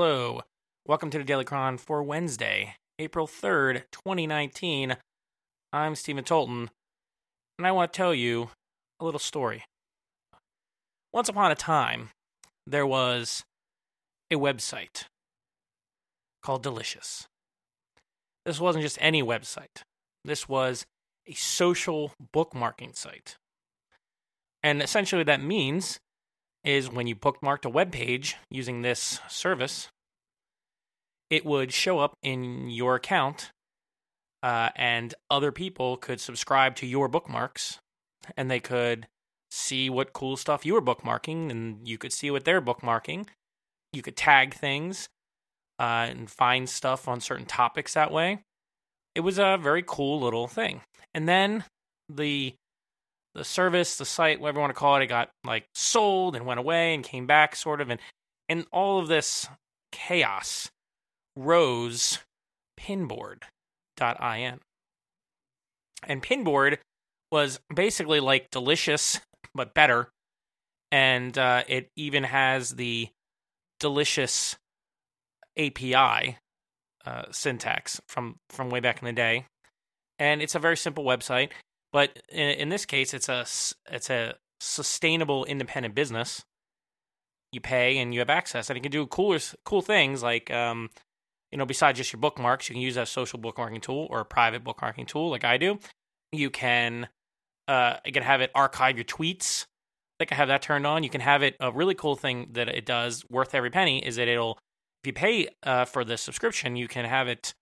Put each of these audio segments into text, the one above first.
Hello. Welcome to the Daily Chron for Wednesday, April 3rd, 2019. I'm Stephen Tolton, and I want to tell you a little story. Once upon a time, there was a website called Delicious. This wasn't just any website, this was a social bookmarking site. And essentially, that means is when you bookmarked a web page using this service, it would show up in your account, uh, and other people could subscribe to your bookmarks, and they could see what cool stuff you were bookmarking, and you could see what they're bookmarking. You could tag things uh, and find stuff on certain topics that way. It was a very cool little thing. And then the the service, the site, whatever you want to call it, it got like sold and went away and came back, sort of, and and all of this chaos rose pinboard.in. And pinboard was basically like delicious but better, and uh, it even has the delicious API uh, syntax from from way back in the day, and it's a very simple website. But in, in this case, it's a it's a sustainable independent business. You pay and you have access, and you can do cooler cool things like um, you know besides just your bookmarks, you can use a social bookmarking tool or a private bookmarking tool like I do. You can uh, you can have it archive your tweets. I think I have that turned on. You can have it. A really cool thing that it does, worth every penny, is that it'll if you pay uh, for the subscription, you can have it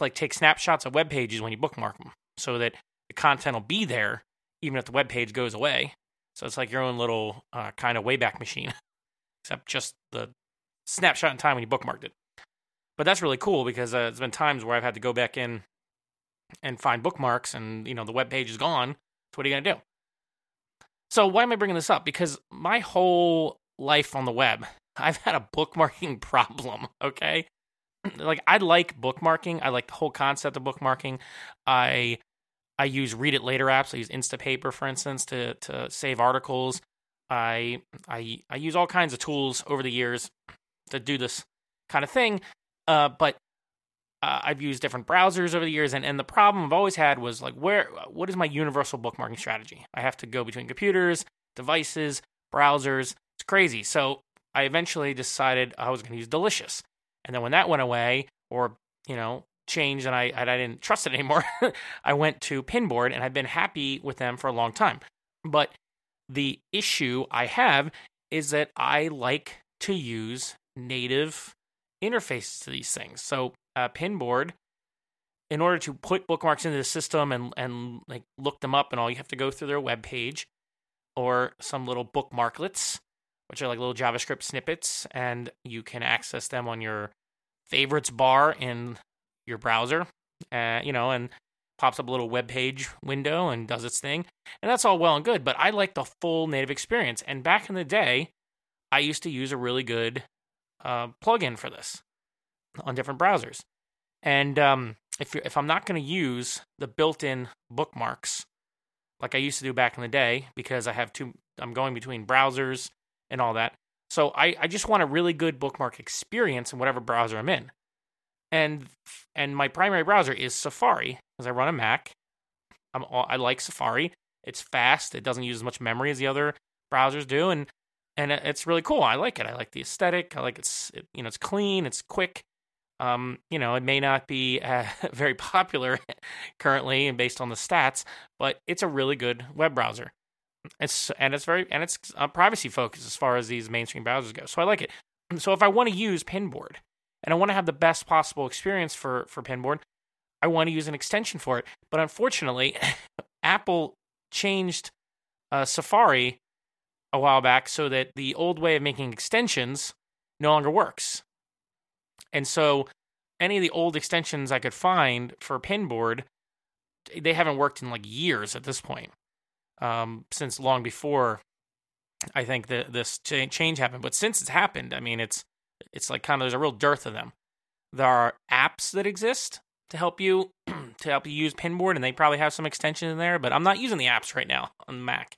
like take snapshots of web pages when you bookmark them, so that the content will be there even if the web page goes away. So it's like your own little uh, kind of wayback machine, except just the snapshot in time when you bookmarked it. But that's really cool because uh, there's been times where I've had to go back in and find bookmarks, and you know the web page is gone. So what are you gonna do? So why am I bringing this up? Because my whole life on the web, I've had a bookmarking problem. Okay, like I like bookmarking. I like the whole concept of bookmarking. I I use read it later apps. I use Instapaper, for instance, to to save articles. I I I use all kinds of tools over the years to do this kind of thing. Uh, but uh, I've used different browsers over the years, and, and the problem I've always had was like, where what is my universal bookmarking strategy? I have to go between computers, devices, browsers. It's crazy. So I eventually decided I was going to use Delicious, and then when that went away, or you know, changed and I, and I didn't trust it anymore, I went to Pinboard and I've been happy with them for a long time. But the issue I have is that I like to use native interfaces to these things. So, uh, Pinboard, in order to put bookmarks into the system and, and like look them up and all, you have to go through their web page or some little bookmarklets, which are like little JavaScript snippets, and you can access them on your favorites bar in your browser, uh, you know, and pops up a little web page window and does its thing. And that's all well and good, but I like the full native experience. And back in the day, I used to use a really good uh, plugin for this on different browsers. And um, if if I'm not going to use the built-in bookmarks like I used to do back in the day, because I have two, I'm going between browsers and all that. So I, I just want a really good bookmark experience in whatever browser I'm in and and my primary browser is Safari because I run a Mac. I'm I like Safari. It's fast. It doesn't use as much memory as the other browsers do, and and it's really cool. I like it. I like the aesthetic. I like it's it, you know it's clean. It's quick. Um, you know, it may not be uh, very popular currently and based on the stats, but it's a really good web browser. It's and it's very and it's uh, privacy focused as far as these mainstream browsers go. So I like it. So if I want to use Pinboard, and I want to have the best possible experience for for Pinboard, I want to use an extension for it. But unfortunately, Apple changed uh, Safari a while back so that the old way of making extensions no longer works. And so any of the old extensions I could find for Pinboard, they haven't worked in like years at this point. Um, since long before I think that this change happened. But since it's happened, I mean, it's it's like kind of there's a real dearth of them. There are apps that exist to help you to help you use Pinboard, and they probably have some extensions in there. But I'm not using the apps right now on Mac.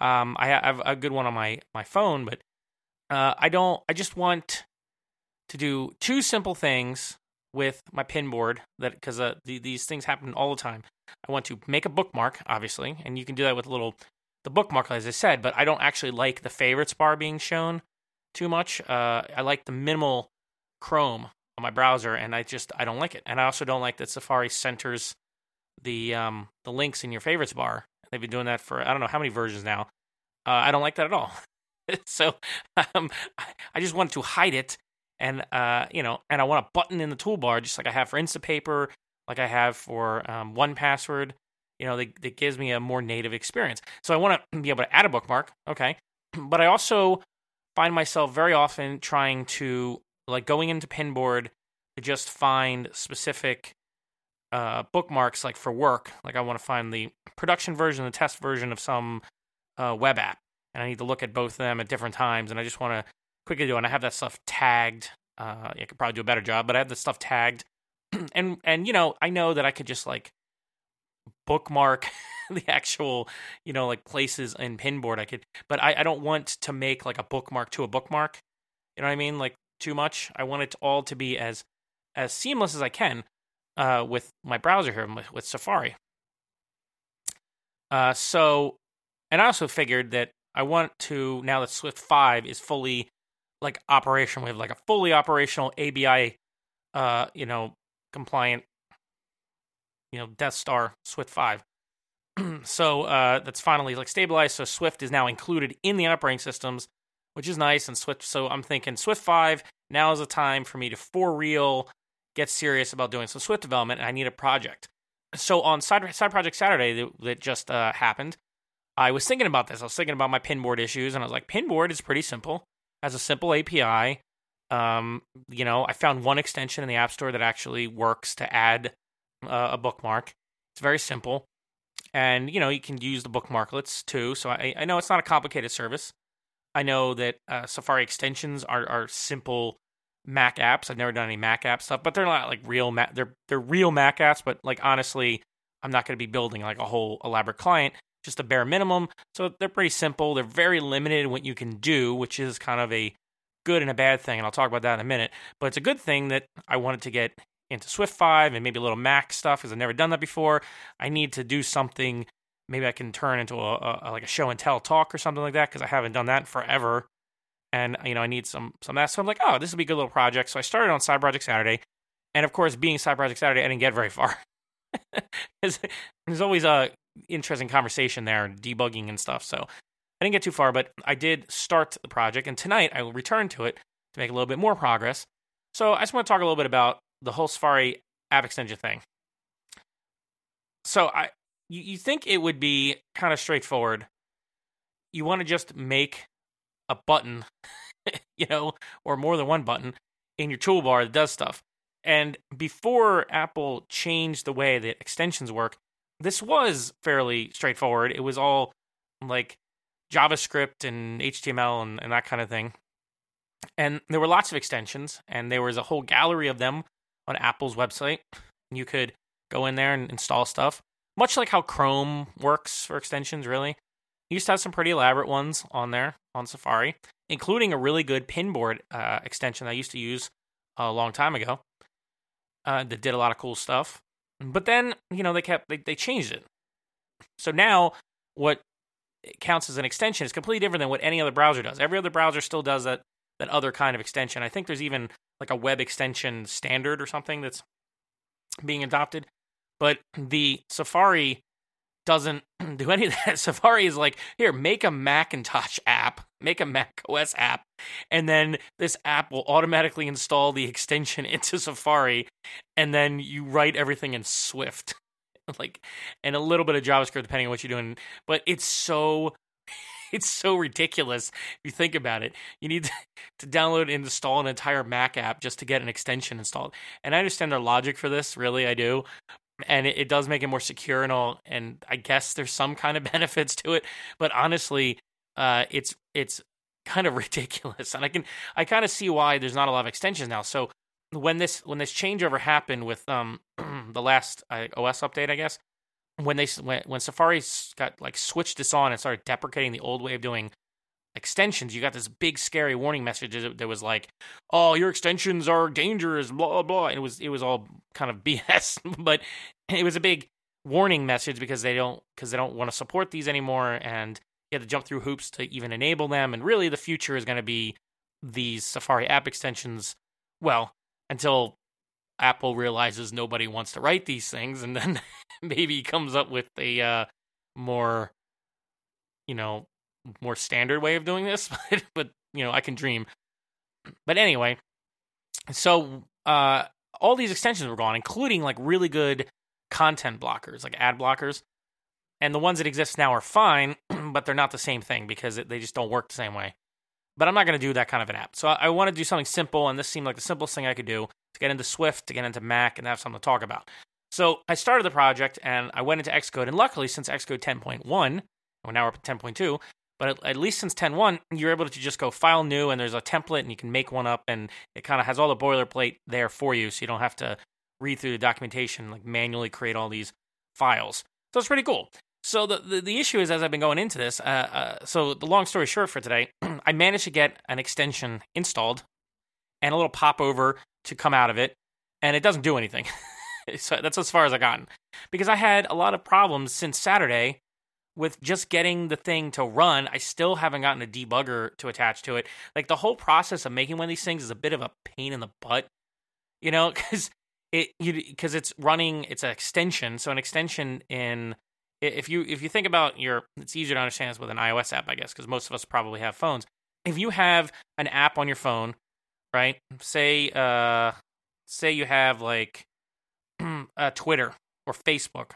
Um, I have a good one on my my phone, but uh, I don't. I just want to do two simple things with my pinboard that because uh, the, these things happen all the time. I want to make a bookmark, obviously, and you can do that with a little the bookmark, as I said. But I don't actually like the favorites bar being shown too much. Uh, I like the minimal Chrome on my browser, and I just I don't like it. And I also don't like that Safari centers the um, the links in your favorites bar. They've been doing that for I don't know how many versions now. Uh, I don't like that at all. so um, I just wanted to hide it, and uh, you know, and I want a button in the toolbar, just like I have for Instapaper, like I have for um, 1Password. You know, that, that gives me a more native experience. So I want to be able to add a bookmark, okay, but I also find myself very often trying to like going into Pinboard to just find specific uh, bookmarks, like for work. Like I want to find the production version, the test version of some uh, web app, and I need to look at both of them at different times. And I just want to quickly do, It. and I have that stuff tagged. Uh, I could probably do a better job, but I have the stuff tagged, and and you know I know that I could just like bookmark the actual you know like places in pinboard i could but I, I don't want to make like a bookmark to a bookmark. You know what i mean? Like too much. I want it all to be as as seamless as i can uh, with my browser here with safari. Uh, so and i also figured that i want to now that swift 5 is fully like operational we have like a fully operational abi uh, you know compliant you know Death Star Swift 5. so uh, that's finally like stabilized. So Swift is now included in the operating systems, which is nice. And Swift, so I'm thinking Swift 5 now is the time for me to for real get serious about doing some Swift development. And I need a project. So on side side project Saturday that, that just uh, happened, I was thinking about this. I was thinking about my pinboard issues, and I was like, pinboard is pretty simple. Has a simple API. Um, you know, I found one extension in the App Store that actually works to add uh, a bookmark. It's very simple. And, you know, you can use the bookmarklets too. So I, I know it's not a complicated service. I know that uh, Safari extensions are, are simple Mac apps. I've never done any Mac app stuff, but they're not like real Mac. They're they're real Mac apps, but like honestly, I'm not going to be building like a whole elaborate client. Just a bare minimum. So they're pretty simple. They're very limited in what you can do, which is kind of a good and a bad thing. And I'll talk about that in a minute. But it's a good thing that I wanted to get into Swift 5 and maybe a little Mac stuff because I've never done that before. I need to do something. Maybe I can turn into a, a like a show and tell talk or something like that because I haven't done that in forever. And you know, I need some some that. So I'm like, oh, this would be a good little project. So I started on Side Project Saturday, and of course, being Side Project Saturday, I didn't get very far. There's always a interesting conversation there, debugging and stuff. So I didn't get too far, but I did start the project, and tonight I will return to it to make a little bit more progress. So I just want to talk a little bit about the whole Safari app extension thing. So I you, you think it would be kind of straightforward. You want to just make a button, you know, or more than one button in your toolbar that does stuff. And before Apple changed the way that extensions work, this was fairly straightforward. It was all like JavaScript and HTML and, and that kind of thing. And there were lots of extensions, and there was a whole gallery of them on Apple's website. You could go in there and install stuff, much like how Chrome works for extensions, really. You used to have some pretty elaborate ones on there on Safari, including a really good pinboard uh, extension I used to use a long time ago uh, that did a lot of cool stuff. But then, you know, they kept, they, they changed it. So now what counts as an extension is completely different than what any other browser does. Every other browser still does that that other kind of extension. I think there's even like a web extension standard or something that's being adopted. But the Safari doesn't do any of that. Safari is like, here, make a Macintosh app, make a Mac OS app, and then this app will automatically install the extension into Safari, and then you write everything in Swift. like and a little bit of JavaScript depending on what you're doing. But it's so it's so ridiculous if you think about it. You need to, download and install an entire Mac app just to get an extension installed. And I understand their logic for this, really, I do. And it, it does make it more secure and all. And I guess there's some kind of benefits to it. But honestly, uh, it's it's kind of ridiculous. And I can I kind of see why there's not a lot of extensions now. So when this when this changeover happened with um the last uh, OS update, I guess when they when, when Safari got like switched this on and started deprecating the old way of doing extensions, you got this big scary warning message that was like, "Oh, your extensions are dangerous," blah blah. And it was it was all kind of BS, but it was a big warning message because they don't because they don't want to support these anymore, and you had to jump through hoops to even enable them. And really, the future is going to be these Safari app extensions. Well, until Apple realizes nobody wants to write these things, and then maybe comes up with a uh, more, you know, more standard way of doing this. But, but you know, I can dream. But anyway, so uh, all these extensions were gone, including like really good content blockers, like ad blockers. And the ones that exist now are fine, but they're not the same thing because they just don't work the same way. But I'm not going to do that kind of an app. So I, I want to do something simple, and this seemed like the simplest thing I could do to get into Swift, to get into Mac, and have something to talk about. So I started the project and I went into Xcode, and luckily, since Xcode 10.1, well, now we're at 10.2, but at, at least since 10.1, you're able to just go file new, and there's a template, and you can make one up, and it kind of has all the boilerplate there for you, so you don't have to read through the documentation, like manually create all these files. So it's pretty cool. So the, the, the issue is, as I've been going into this, uh, uh, so the long story short for today, I managed to get an extension installed and a little popover to come out of it, and it doesn't do anything. so that's as far as I gotten because I had a lot of problems since Saturday with just getting the thing to run. I still haven't gotten a debugger to attach to it. Like the whole process of making one of these things is a bit of a pain in the butt, you know, because it because it's running. It's an extension, so an extension in if you if you think about your it's easier to understand this with an iOS app, I guess, because most of us probably have phones. If you have an app on your phone, right? Say uh say you have like uh, Twitter or Facebook.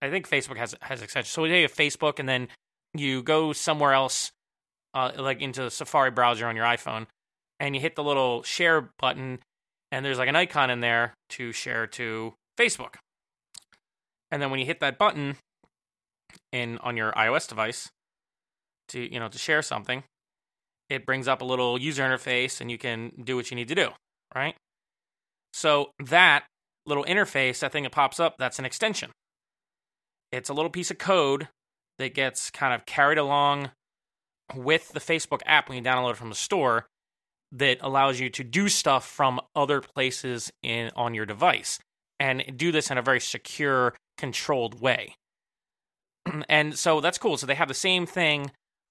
I think Facebook has has extensions. So you have Facebook, and then you go somewhere else, uh, like into the Safari browser on your iPhone, and you hit the little share button, and there's like an icon in there to share to Facebook. And then when you hit that button in on your iOS device to you know to share something, it brings up a little user interface and you can do what you need to do, right? So that little interface, that thing that pops up, that's an extension. It's a little piece of code that gets kind of carried along with the Facebook app when you download it from the store that allows you to do stuff from other places in on your device and do this in a very secure controlled way. and so that's cool. So they have the same thing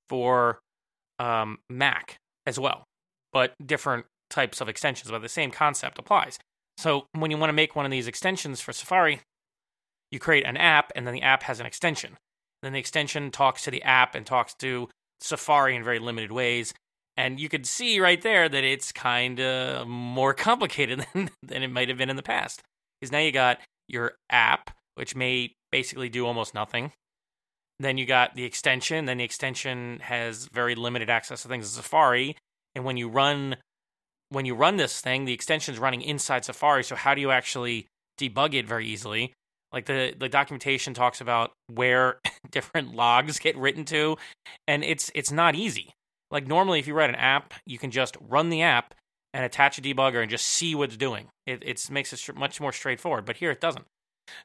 for um, Mac as well, but different types of extensions, but the same concept applies. So when you want to make one of these extensions for Safari, you create an app, and then the app has an extension. Then the extension talks to the app and talks to Safari in very limited ways. And you could see right there that it's kind of more complicated than, than it might have been in the past. Because now you got your app, which may basically do almost nothing. Then you got the extension. Then the extension has very limited access to things in Safari. And when you run when you run this thing, the extension is running inside Safari. So how do you actually debug it very easily? Like the the documentation talks about where different logs get written to, and it's it's not easy. Like normally, if you write an app, you can just run the app and attach a debugger and just see what's doing. It it makes it much more straightforward. But here it doesn't.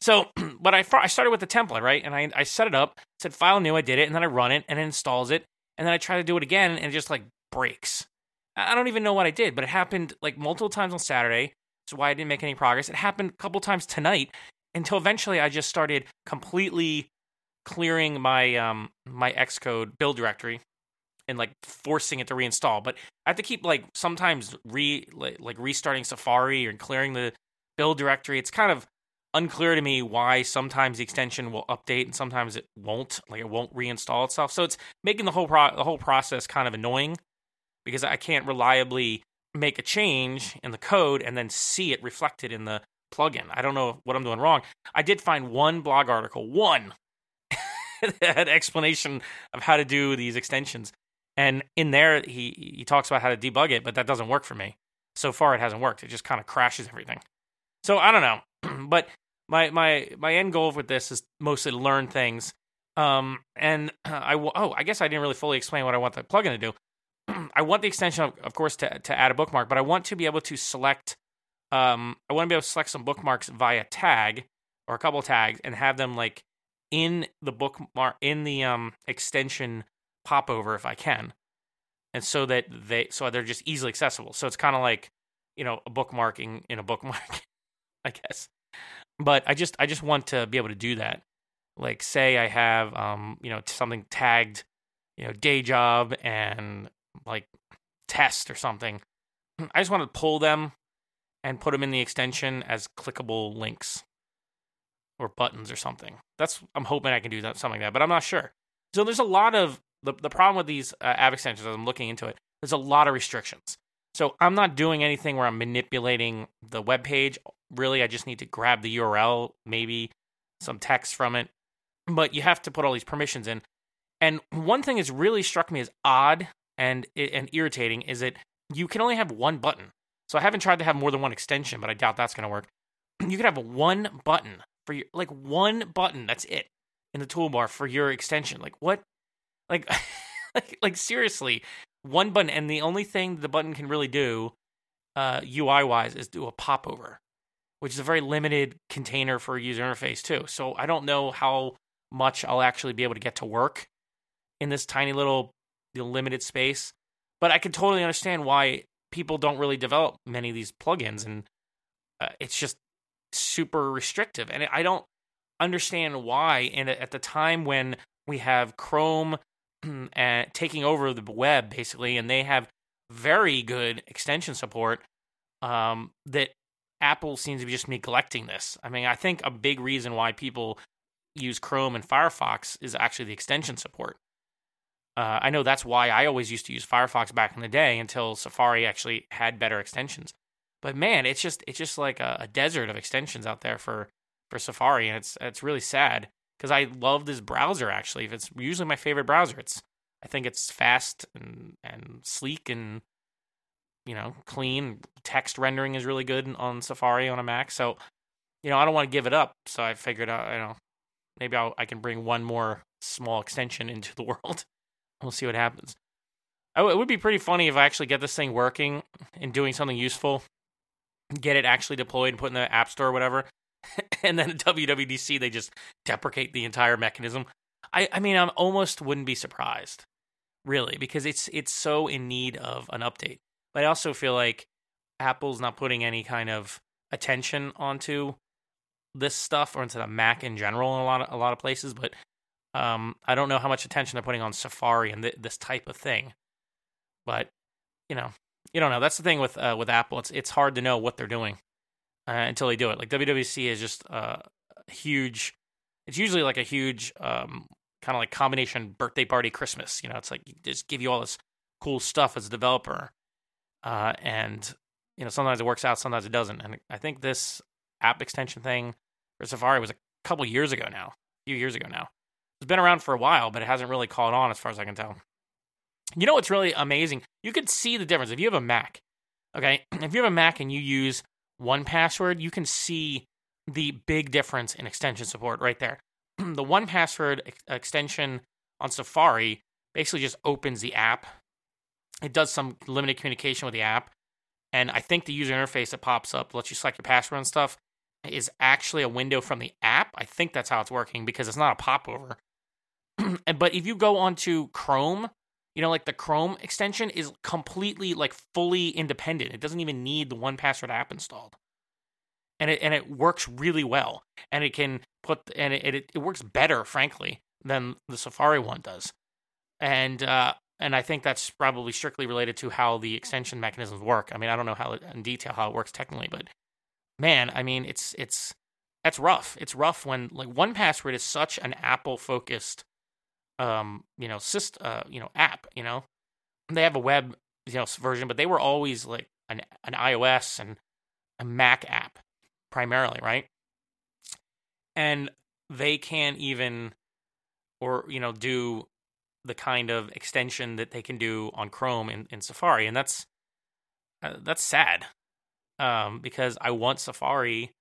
So, but I I started with the template right, and I I set it up, said file new, I did it, and then I run it and it installs it, and then I try to do it again, and it just like breaks. I don't even know what I did, but it happened like multiple times on Saturday. That's why I didn't make any progress. It happened a couple times tonight until eventually I just started completely clearing my um my Xcode build directory and like forcing it to reinstall. But I have to keep like sometimes re like, like restarting Safari or clearing the build directory. It's kind of unclear to me why sometimes the extension will update and sometimes it won't. Like it won't reinstall itself. So it's making the whole pro- the whole process kind of annoying because I can't reliably make a change in the code and then see it reflected in the plugin. I don't know what I'm doing wrong. I did find one blog article, one that had explanation of how to do these extensions. And in there he he talks about how to debug it, but that doesn't work for me. So far it hasn't worked. It just kind of crashes everything. So I don't know. but my my my end goal with this is mostly to learn things. Um and I oh, I guess I didn't really fully explain what I want the plugin to do. I want the extension, of, of course, to, to add a bookmark, but I want to be able to select. Um, I want to be able to select some bookmarks via tag or a couple tags and have them like in the bookmark in the um extension popover if I can, and so that they so they're just easily accessible. So it's kind of like you know a bookmarking in a bookmark, I guess. But I just I just want to be able to do that. Like say I have um you know something tagged, you know day job and like test or something. I just want to pull them and put them in the extension as clickable links or buttons or something. That's I'm hoping I can do that something like that, but I'm not sure. So there's a lot of the the problem with these uh, app extensions as I'm looking into it. There's a lot of restrictions. So I'm not doing anything where I'm manipulating the web page. Really, I just need to grab the URL, maybe some text from it. But you have to put all these permissions in. And one thing that's really struck me as odd and and irritating is that you can only have one button. So I haven't tried to have more than one extension, but I doubt that's going to work. You can have one button for your like one button. That's it in the toolbar for your extension. Like what? Like like like seriously, one button and the only thing the button can really do uh UI wise is do a popover, which is a very limited container for a user interface too. So I don't know how much I'll actually be able to get to work in this tiny little limited space. But I can totally understand why people don't really develop many of these plugins and uh, it's just super restrictive and I don't understand why and at the time when we have Chrome uh, taking over the web basically and they have very good extension support um, that Apple seems to be just neglecting this. I mean, I think a big reason why people use Chrome and Firefox is actually the extension support. Uh, I know that's why I always used to use Firefox back in the day until Safari actually had better extensions. But man, it's just it's just like a, a desert of extensions out there for for Safari, and it's it's really sad because I love this browser. Actually, it's usually my favorite browser. It's I think it's fast and and sleek and you know clean. Text rendering is really good on Safari on a Mac. So you know I don't want to give it up. So I figured out you know maybe I'll, I can bring one more small extension into the world. We'll see what happens. Oh, it would be pretty funny if I actually get this thing working and doing something useful, get it actually deployed and put in the App Store or whatever, and then WWDC they just deprecate the entire mechanism. I, I mean, I almost wouldn't be surprised, really, because it's it's so in need of an update. But I also feel like Apple's not putting any kind of attention onto this stuff or into the Mac in general in a lot of a lot of places. But um, I don't know how much attention they're putting on Safari and th- this type of thing, but you know, you don't know. That's the thing with uh, with Apple. It's it's hard to know what they're doing uh, until they do it. Like WWDC is just uh, huge. It's usually like a huge um, kind of like combination birthday party Christmas. You know, it's like just give you all this cool stuff as a developer, uh, and you know sometimes it works out, sometimes it doesn't. And I think this app extension thing for Safari was a couple years ago now, a few years ago now. It's been around for a while, but it hasn't really caught on as far as I can tell. You know what's really amazing? You could see the difference if you have a Mac. Okay, if you have a Mac and you use 1Password, you can see the big difference in extension support right there. the 1Password ex- extension on Safari basically just opens the app. It does some limited communication with the app, and I think the user interface that pops up lets you select your password and stuff is actually a window from the app. I think that's how it's working because it's not a popover. but if you go onto Chrome, you know, like the Chrome extension is completely like fully independent. It doesn't even need the 1Password app installed. And it and it works really well. And it can put and it it, it works better, frankly, than the Safari one does. And uh and I think that's probably strictly related to how the extension mechanisms work. I mean, I don't know how in detail how it works technically, but man, I mean, it's it's that's rough. It's rough when like 1Password is such an Apple focused um, you know, syst, uh, you know, app, you know. They have a web, you know, version, but they were always like an an iOS and a Mac app primarily, right? And they can't even or you know do the kind of extension that they can do on Chrome in, in Safari, and that's uh, that's sad um, because I want Safari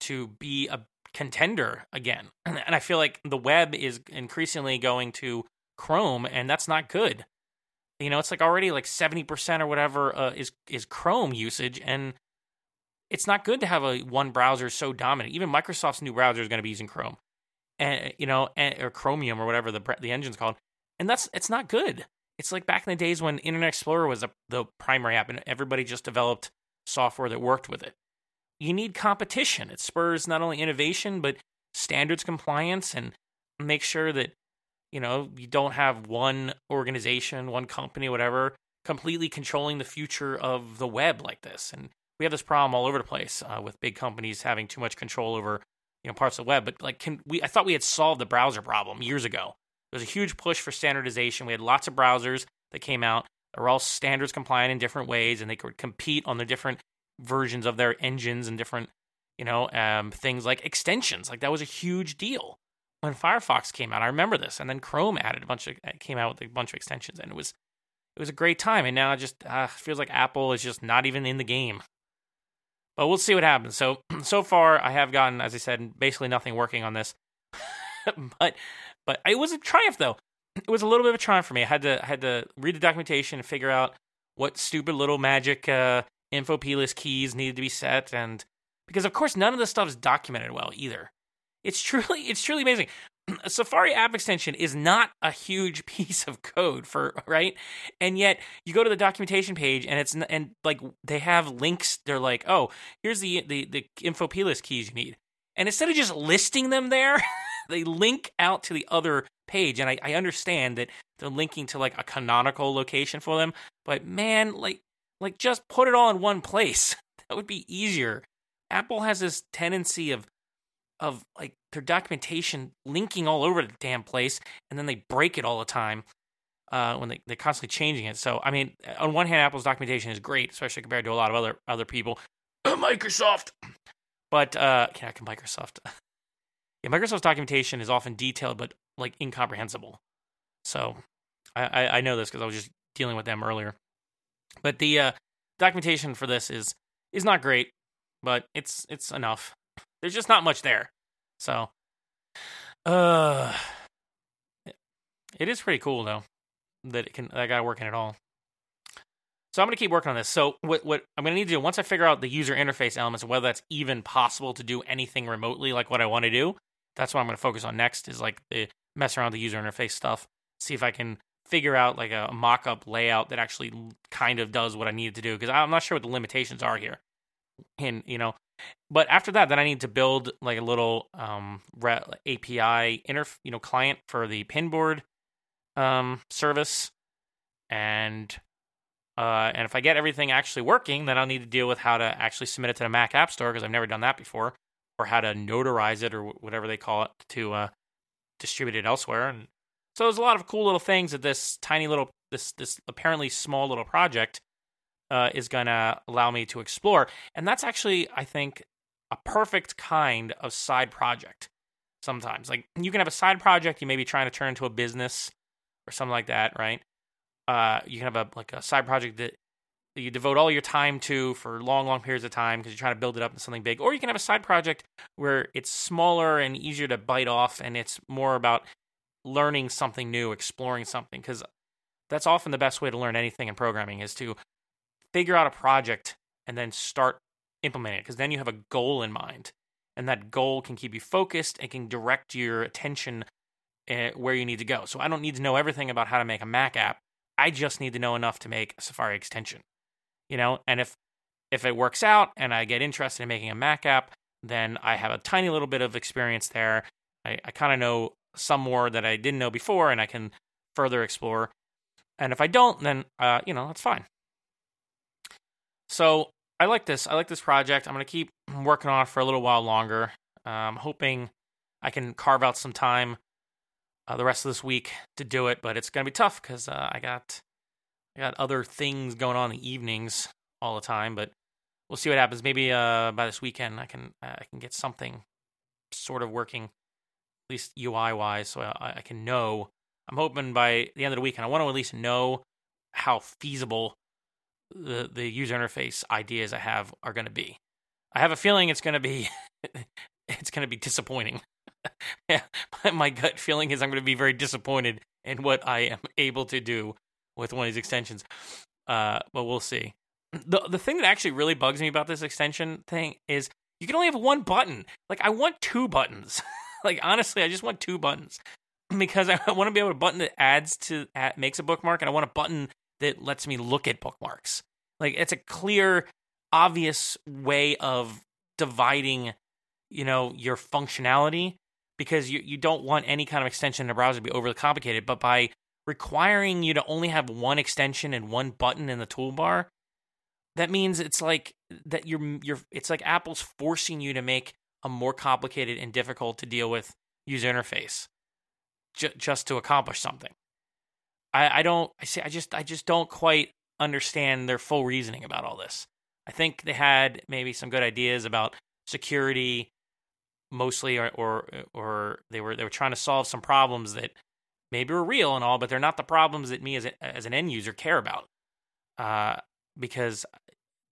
to be a contender again. And I feel like the web is increasingly going to Chrome, and that's not good. You know, it's like already like 70% or whatever uh, is is Chrome usage, and it's not good to have a one browser so dominant. Even Microsoft's new browser is going to be using Chrome, and you know, and, or Chromium or whatever the the engine's called. And that's it's not good. It's like back in the days when Internet Explorer was a, the primary app, and everybody just developed software that worked with it. You need competition. It spurs not only innovation but standards compliance and make sure that you know you don't have one organization, one company, whatever, completely controlling the future of the web like this. And we have this problem all over the place uh, with big companies having too much control over you know parts of the web. But like, can we? I thought we had solved the browser problem years ago. There was a huge push for standardization. We had lots of browsers that came out. They're all standards compliant in different ways, and they could compete on the different versions of their engines and different, you know, um, things like extensions. Like that was a huge deal when Firefox came out. I remember this, and then Chrome added a bunch of came out with a bunch of extensions, and it was it was a great time. And now it just uh, feels like Apple is just not even in the game. But we'll see what happens. So so far, I have gotten, as I said, basically nothing working on this. but but it was a triumph, though. It was a little bit of a triumph for me. I had to I had to read the documentation and figure out what stupid little magic uh, info plist keys needed to be set, and because of course none of this stuff is documented well either. It's truly it's truly amazing. A Safari app extension is not a huge piece of code for right, and yet you go to the documentation page and it's and like they have links. They're like, oh, here's the the the info plist keys you need, and instead of just listing them there, they link out to the other page. And I, I understand that they're linking to like a canonical location for them, but man, like like just put it all in one place. That would be easier. Apple has this tendency of of like their documentation linking all over the damn place, and then they break it all the time uh, when they, they're constantly changing it. So, I mean, on one hand, Apple's documentation is great, especially compared to a lot of other other people. Microsoft, but uh, yeah, Microsoft. yeah, Microsoft's documentation is often detailed but like incomprehensible. So, I I, know this because I was just dealing with them earlier. But the uh, documentation for this is is not great, but it's it's enough. There's just not much there. So, uh, it is pretty cool though that it can that got working at all. So I'm gonna keep working on this. So what what I'm gonna need to do once I figure out the user interface elements, whether that's even possible to do anything remotely like what I want to do, that's what I'm gonna focus on next. Is like the mess around the user interface stuff. See if I can figure out like a mock-up layout that actually kind of does what I need to do because I'm not sure what the limitations are here. And you know, but after that, then I need to build like a little um, re- API inter you know client for the pinboard um, service, and uh, and if I get everything actually working, then I'll need to deal with how to actually submit it to the Mac App Store because I've never done that before, or how to notarize it or whatever they call it to uh, distribute it elsewhere. And so there's a lot of cool little things that this tiny little, this this apparently small little project uh, is going to allow me to explore. And that's actually, I think, a perfect kind of side project. Sometimes, like you can have a side project you may be trying to turn into a business or something like that, right? Uh, you can have a like a side project that you devote all your time to for long, long periods of time because you're trying to build it up into something big. Or you can have a side project where it's smaller and easier to bite off, and it's more about learning something new, exploring something, because that's often the best way to learn anything in programming is to figure out a project and then start implementing it because then you have a goal in mind and that goal can keep you focused and can direct your attention uh, where you need to go. So I don't need to know everything about how to make a Mac app. I just need to know enough to make a Safari extension. You know, and if if it works out and I get interested in making a Mac app, then I have a tiny little bit of experience there. I, I kind of know some more that I didn't know before, and I can further explore. And if I don't, then uh, you know that's fine. So I like this. I like this project. I'm gonna keep working on it for a little while longer. I'm um, hoping I can carve out some time uh, the rest of this week to do it, but it's gonna be tough because uh, I got I got other things going on in the evenings all the time. But we'll see what happens. Maybe uh, by this weekend I can I can get something sort of working at least UI wise, so I, I can know. I'm hoping by the end of the weekend, I want to at least know how feasible the the user interface ideas I have are going to be. I have a feeling it's going to be it's going to be disappointing. yeah, my gut feeling is I'm going to be very disappointed in what I am able to do with one of these extensions. Uh, but we'll see. The the thing that actually really bugs me about this extension thing is you can only have one button. Like I want two buttons. like honestly, I just want two buttons. because I want to be able to button that adds to add, makes a bookmark, and I want a button that lets me look at bookmarks. Like it's a clear, obvious way of dividing, you know, your functionality because you you don't want any kind of extension in a browser to be overly complicated. But by requiring you to only have one extension and one button in the toolbar, that means it's like that you're you're it's like Apple's forcing you to make a more complicated and difficult to deal with user interface j- just to accomplish something. I, I don't I see I just I just don't quite understand their full reasoning about all this. I think they had maybe some good ideas about security mostly or or or they were they were trying to solve some problems that maybe were real and all but they're not the problems that me as a, as an end user care about. Uh, because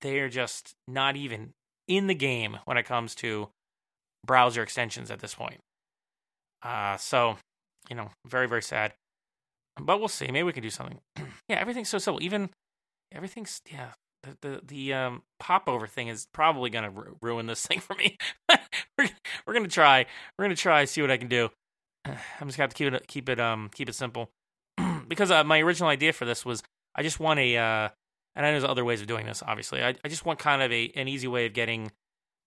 they are just not even in the game when it comes to browser extensions at this point. Uh, so, you know, very, very sad. But we'll see. Maybe we can do something. yeah, everything's so simple. Even everything's yeah. The the, the um, popover thing is probably gonna ru- ruin this thing for me. we're, we're gonna try. We're gonna try see what I can do. I'm just gonna have to keep it keep it um keep it simple because uh, my original idea for this was I just want a uh, and I know there's other ways of doing this. Obviously, I, I just want kind of a an easy way of getting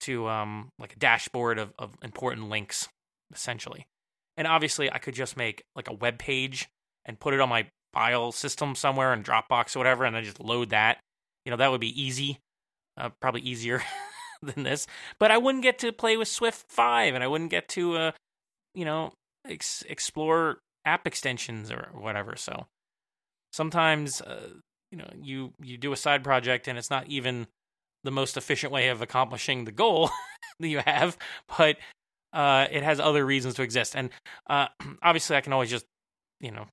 to um like a dashboard of, of important links essentially. And obviously, I could just make like a web page and put it on my file system somewhere in Dropbox or whatever, and then just load that. You know, that would be easy, uh, probably easier than this. But I wouldn't get to play with Swift Five, and I wouldn't get to, uh, you know, ex- explore app extensions or whatever. So. Sometimes uh, you know you you do a side project and it's not even the most efficient way of accomplishing the goal that you have but uh, it has other reasons to exist. And uh, obviously i can always just you know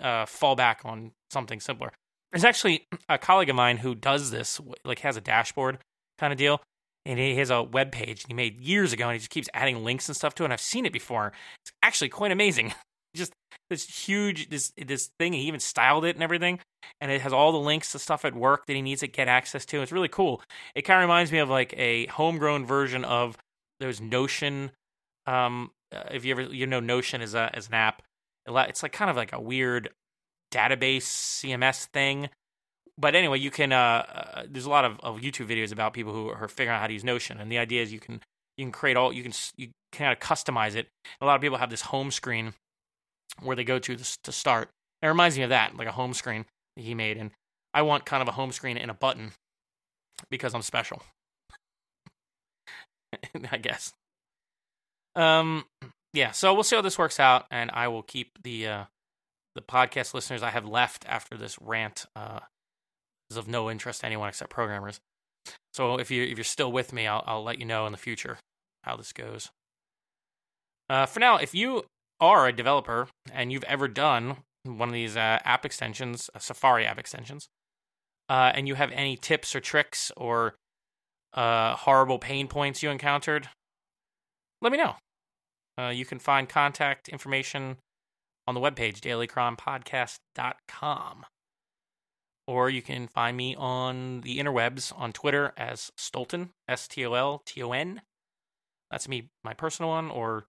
uh, fall back on something simpler. There's actually a colleague of mine who does this like has a dashboard kind of deal and he has a web page he made years ago and he just keeps adding links and stuff to it and i've seen it before it's actually quite amazing just this huge this this thing. He even styled it and everything, and it has all the links to stuff at work that he needs to get access to. It's really cool. It kind of reminds me of like a homegrown version of those Notion. Um, uh, if you ever you know Notion is a as an app, it's like kind of like a weird database CMS thing. But anyway, you can. Uh, uh, there's a lot of, of YouTube videos about people who are figuring out how to use Notion, and the idea is you can you can create all you can you kind of customize it. A lot of people have this home screen where they go to to start. It reminds me of that, like a home screen that he made, and I want kind of a home screen and a button because I'm special. I guess. Um, yeah. So we'll see how this works out, and I will keep the uh, the podcast listeners I have left after this rant uh, is of no interest to anyone except programmers. So if you if you're still with me, I'll I'll let you know in the future how this goes. Uh, for now, if you are a developer and you've ever done one of these uh, app extensions, uh, Safari app extensions, uh, and you have any tips or tricks or uh, horrible pain points you encountered, let me know. Uh, you can find contact information on the webpage, dailychronpodcast.com. Or you can find me on the interwebs on Twitter as Stolton, S T O L T O N. That's me, my personal one, or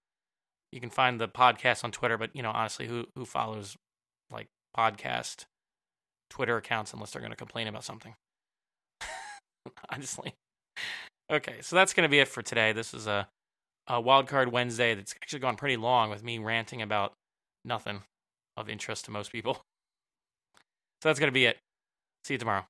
you can find the podcast on Twitter, but you know, honestly, who who follows like podcast Twitter accounts unless they're going to complain about something? honestly. Okay, so that's going to be it for today. This is a a wildcard Wednesday that's actually gone pretty long with me ranting about nothing of interest to most people. So that's going to be it. See you tomorrow.